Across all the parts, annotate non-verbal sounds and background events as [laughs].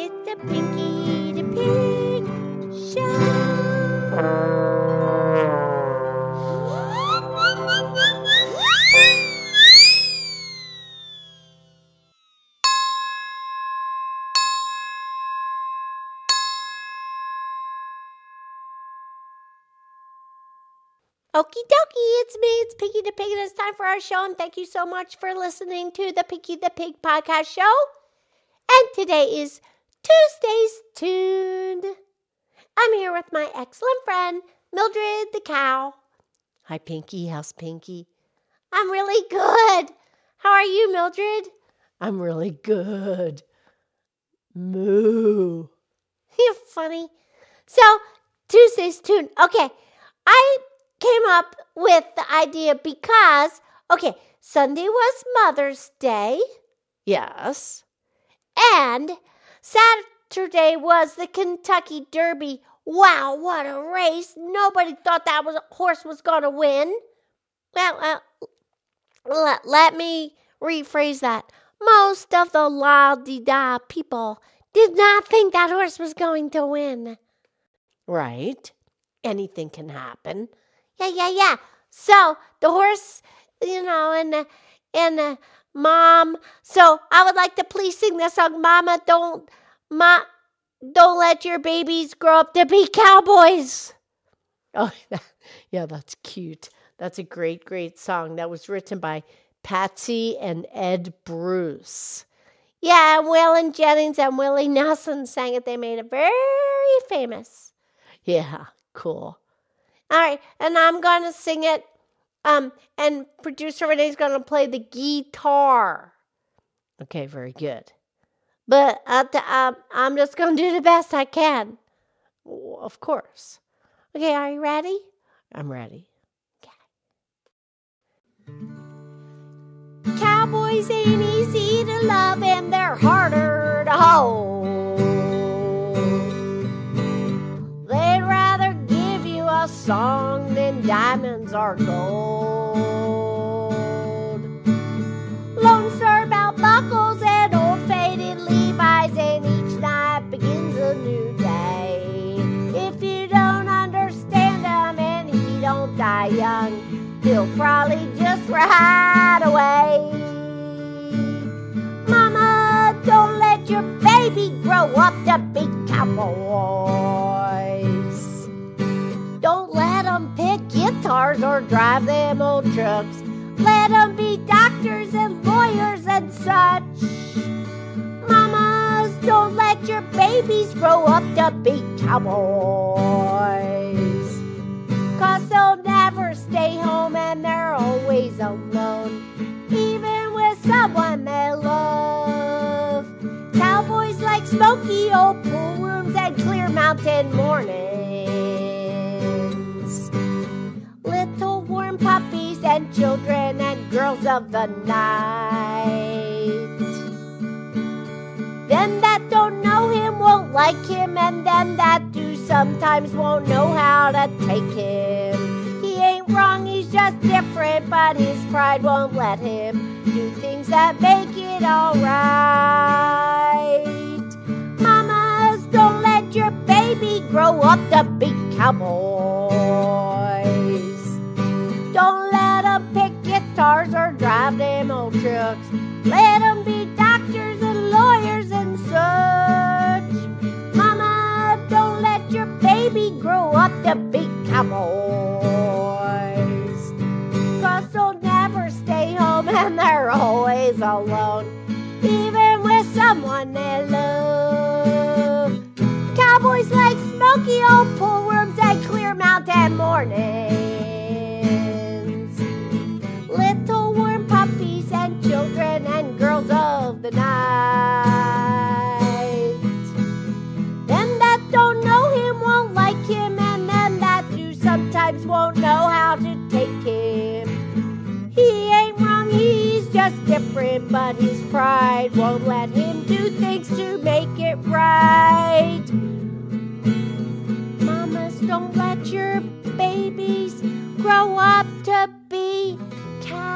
It's the Pinky the Pig Show. Okie dokie, it's me, it's Pinky the Pig, and it's time for our show. And thank you so much for listening to the Pinky the Pig podcast show. And today is Tuesday's Tuned. I'm here with my excellent friend, Mildred the Cow. Hi, Pinky. How's Pinky? I'm really good. How are you, Mildred? I'm really good. Moo. [laughs] You're funny. So, Tuesday's Tune. Okay, I came up with the idea because, okay, Sunday was Mother's Day. Yes. And Saturday was the Kentucky Derby. Wow, what a race. Nobody thought that was horse was going to win. Well, uh, let, me rephrase that. Most of the la di da people did not think that horse was going to win. Right. Anything can happen. Yeah, yeah, yeah. So the horse, you know, and uh, and uh, mom. So I would like to please sing the song, Mama. Don't, ma, don't let your babies grow up to be cowboys. [laughs] Oh, yeah, that's cute. That's a great, great song. That was written by Patsy and Ed Bruce. Yeah, and Waylon Jennings and Willie Nelson sang it. They made it very famous. Yeah, cool. All right, and I'm gonna sing it. Um, and producer Renee's gonna play the guitar. Okay, very good. But uh, um, I'm just gonna do the best I can. Of course. Okay, are you ready? I'm ready. Okay. Cowboys ain't easy are gold. Lone Star belt buckles and old faded Levi's, and each night begins a new day. If you don't understand him and he don't die young, he'll probably just ride away. Mama, don't let your baby grow up to be cowboys. Guitars or drive them old trucks. Let them be doctors and lawyers and such. Mamas, don't let your babies grow up to be cowboys. Cause they'll never stay home and they're always alone, even with someone they love. Cowboys like smoky old pool rooms and clear mountain mornings. And children and girls of the night. Them that don't know him won't like him, and them that do sometimes won't know how to take him. He ain't wrong, he's just different, but his pride won't let him do things that make it alright. Mamas, don't let your baby grow up to be cowboys. Trucks. Let them be doctors and lawyers and such. Mama, don't let your baby grow up to be cowboys. Cause they'll never stay home and they're always alone, even with someone they love. Cowboys like smoky old pool rooms and clear mountain mornings. Different, but his pride won't let him do things to make it right. Mamas, don't let your babies grow up to be cowboys.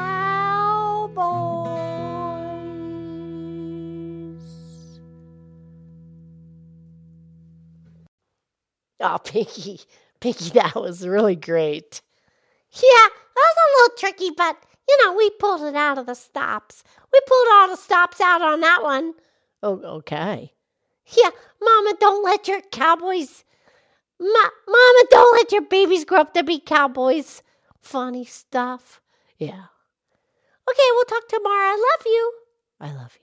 Oh, Pinky, Pinky, that was really great. Yeah, that was a little tricky, but you know, we pulled it out of the stops. We pulled all the stops out on that one. Oh, okay. Yeah, Mama, don't let your cowboys. Ma- Mama, don't let your babies grow up to be cowboys. Funny stuff. Yeah. Okay, we'll talk tomorrow. I love you. I love you.